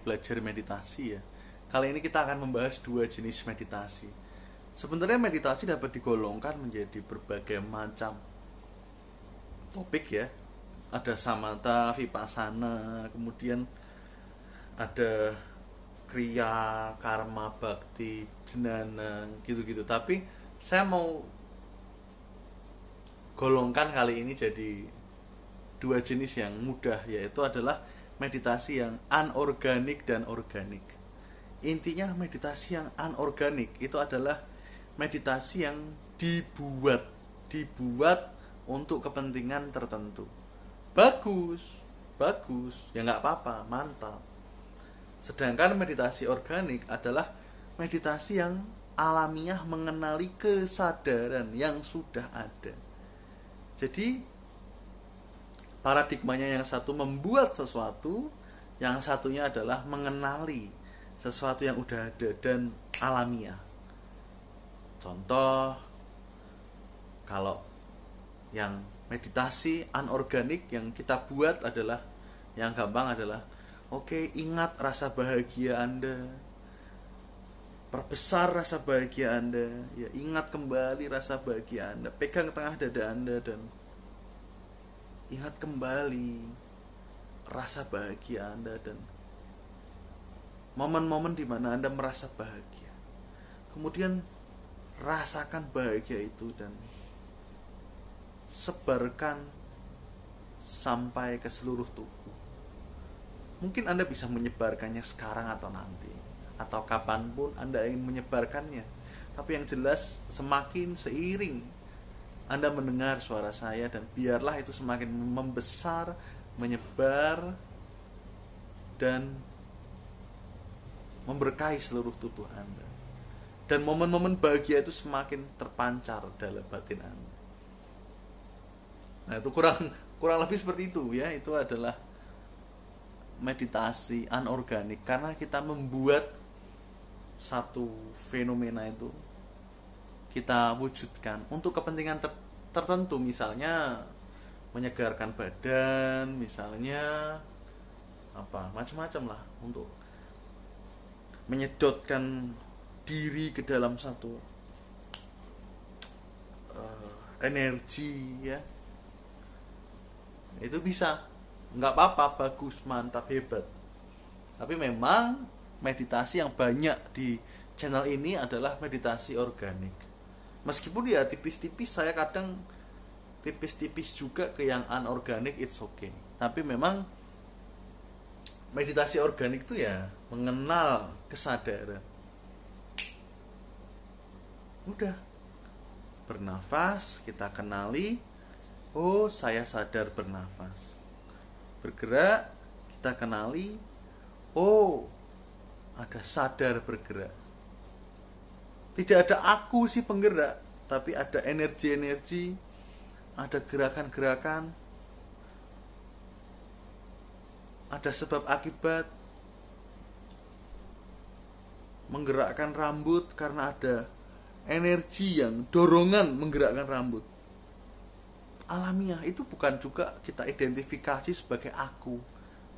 belajar meditasi ya. Kali ini kita akan membahas dua jenis meditasi. Sebenarnya meditasi dapat digolongkan menjadi berbagai macam topik ya. Ada samatha, vipassana, kemudian ada kriya, karma, bakti, jnana, gitu-gitu. Tapi saya mau golongkan kali ini jadi dua jenis yang mudah yaitu adalah meditasi yang anorganik dan organik. Intinya meditasi yang anorganik itu adalah meditasi yang dibuat, dibuat untuk kepentingan tertentu. Bagus, bagus, ya nggak apa-apa, mantap. Sedangkan meditasi organik adalah meditasi yang alamiah mengenali kesadaran yang sudah ada. Jadi paradigmanya yang satu membuat sesuatu, yang satunya adalah mengenali sesuatu yang udah ada dan alamiah. Contoh kalau yang meditasi anorganik yang kita buat adalah yang gampang adalah oke okay, ingat rasa bahagia Anda. Perbesar rasa bahagia Anda, ya ingat kembali rasa bahagia Anda, pegang tengah dada Anda dan ingat kembali rasa bahagia Anda dan momen-momen di mana Anda merasa bahagia. Kemudian rasakan bahagia itu dan sebarkan sampai ke seluruh tubuh. Mungkin Anda bisa menyebarkannya sekarang atau nanti atau kapan pun Anda ingin menyebarkannya. Tapi yang jelas semakin seiring Anda mendengar suara saya dan biarlah itu semakin membesar, menyebar dan memberkahi seluruh tubuh Anda. Dan momen-momen bahagia itu semakin terpancar dalam batin Anda. Nah, itu kurang kurang lebih seperti itu ya. Itu adalah meditasi anorganik karena kita membuat satu fenomena itu kita wujudkan. Untuk kepentingan ter tertentu misalnya menyegarkan badan misalnya apa macam-macam lah untuk menyedotkan diri ke dalam satu uh, energi ya. Itu bisa. Nggak apa-apa bagus mantap hebat. Tapi memang meditasi yang banyak di channel ini adalah meditasi organik. Meskipun ya tipis-tipis saya kadang tipis-tipis juga ke yang anorganik it's okay. Tapi memang meditasi organik itu ya mengenal kesadaran. Udah. Bernafas, kita kenali. Oh, saya sadar bernafas. Bergerak, kita kenali. Oh, ada sadar bergerak. Tidak ada aku si penggerak, tapi ada energi-energi, ada gerakan-gerakan, ada sebab akibat, menggerakkan rambut karena ada energi yang dorongan menggerakkan rambut. Alamiah itu bukan juga kita identifikasi sebagai aku,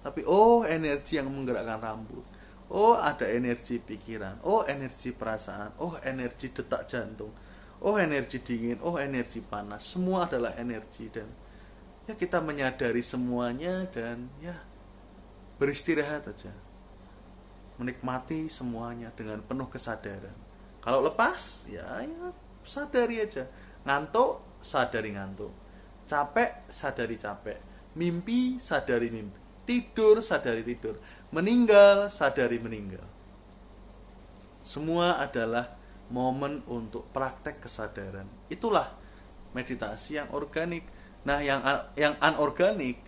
tapi oh energi yang menggerakkan rambut Oh, ada energi pikiran. Oh, energi perasaan. Oh, energi detak jantung. Oh, energi dingin. Oh, energi panas. Semua adalah energi dan ya kita menyadari semuanya dan ya beristirahat aja. Menikmati semuanya dengan penuh kesadaran. Kalau lepas, ya, ya sadari aja. Ngantuk, sadari ngantuk. Capek, sadari capek. Mimpi, sadari mimpi. Tidur, sadari tidur. Meninggal sadari meninggal. Semua adalah momen untuk praktek kesadaran. Itulah meditasi yang organik. Nah yang yang anorganik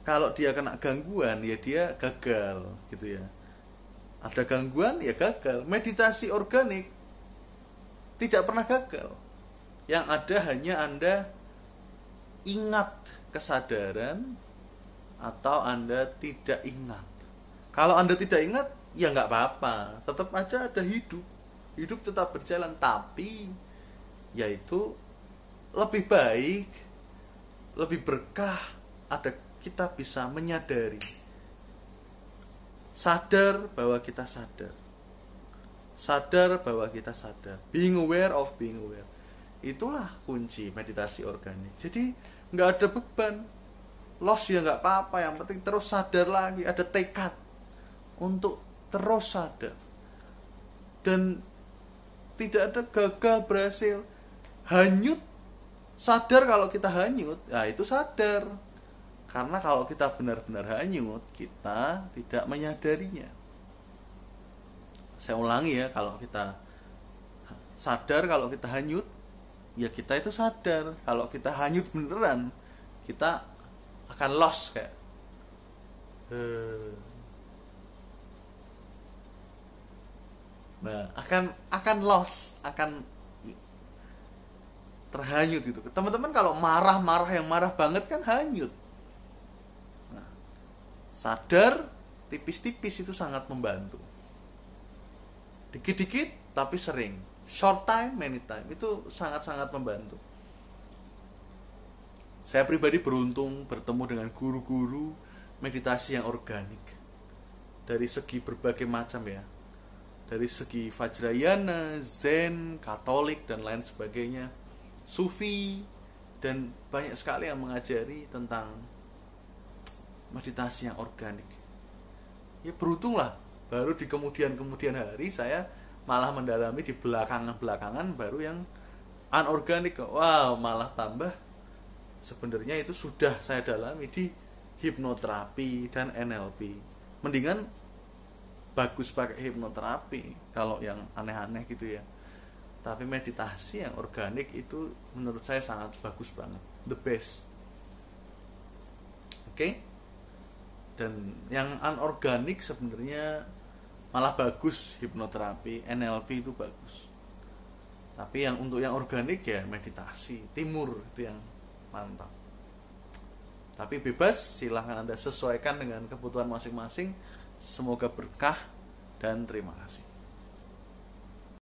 kalau dia kena gangguan ya dia gagal gitu ya. Ada gangguan ya gagal. Meditasi organik tidak pernah gagal. Yang ada hanya anda ingat kesadaran atau anda tidak ingat? Kalau Anda tidak ingat, ya nggak apa-apa. Tetap aja ada hidup. Hidup tetap berjalan, tapi yaitu lebih baik, lebih berkah ada kita bisa menyadari. Sadar bahwa kita sadar. Sadar bahwa kita sadar. Being aware of being aware. Itulah kunci meditasi organik. Jadi nggak ada beban loss ya nggak apa-apa yang penting terus sadar lagi ada tekad untuk terus sadar. Dan tidak ada gagal berhasil. Hanyut sadar kalau kita hanyut ya itu sadar. Karena kalau kita benar-benar hanyut kita tidak menyadarinya. Saya ulangi ya kalau kita sadar kalau kita hanyut ya kita itu sadar. Kalau kita hanyut beneran kita akan lost kayak eh. nah akan akan lost akan terhanyut gitu. Teman-teman kalau marah-marah yang marah banget kan hanyut. Nah, sadar tipis-tipis itu sangat membantu. Dikit-dikit tapi sering. Short time many time. Itu sangat-sangat membantu saya pribadi beruntung bertemu dengan guru-guru meditasi yang organik. Dari segi berbagai macam ya. Dari segi Vajrayana, Zen, Katolik dan lain sebagainya, Sufi dan banyak sekali yang mengajari tentang meditasi yang organik. Ya beruntunglah baru di kemudian kemudian hari saya malah mendalami di belakangan belakangan baru yang anorganik. Wow malah tambah sebenarnya itu sudah saya dalami di hipnoterapi dan NLP mendingan bagus pakai hipnoterapi kalau yang aneh-aneh gitu ya. Tapi meditasi yang organik itu menurut saya sangat bagus banget. The best. Oke? Okay? dan yang anorganik sebenarnya malah bagus hipnoterapi NLP itu bagus. Tapi yang untuk yang organik ya meditasi timur itu yang mantap. Tapi bebas silahkan anda sesuaikan dengan kebutuhan masing-masing. Semoga berkah dan terima kasih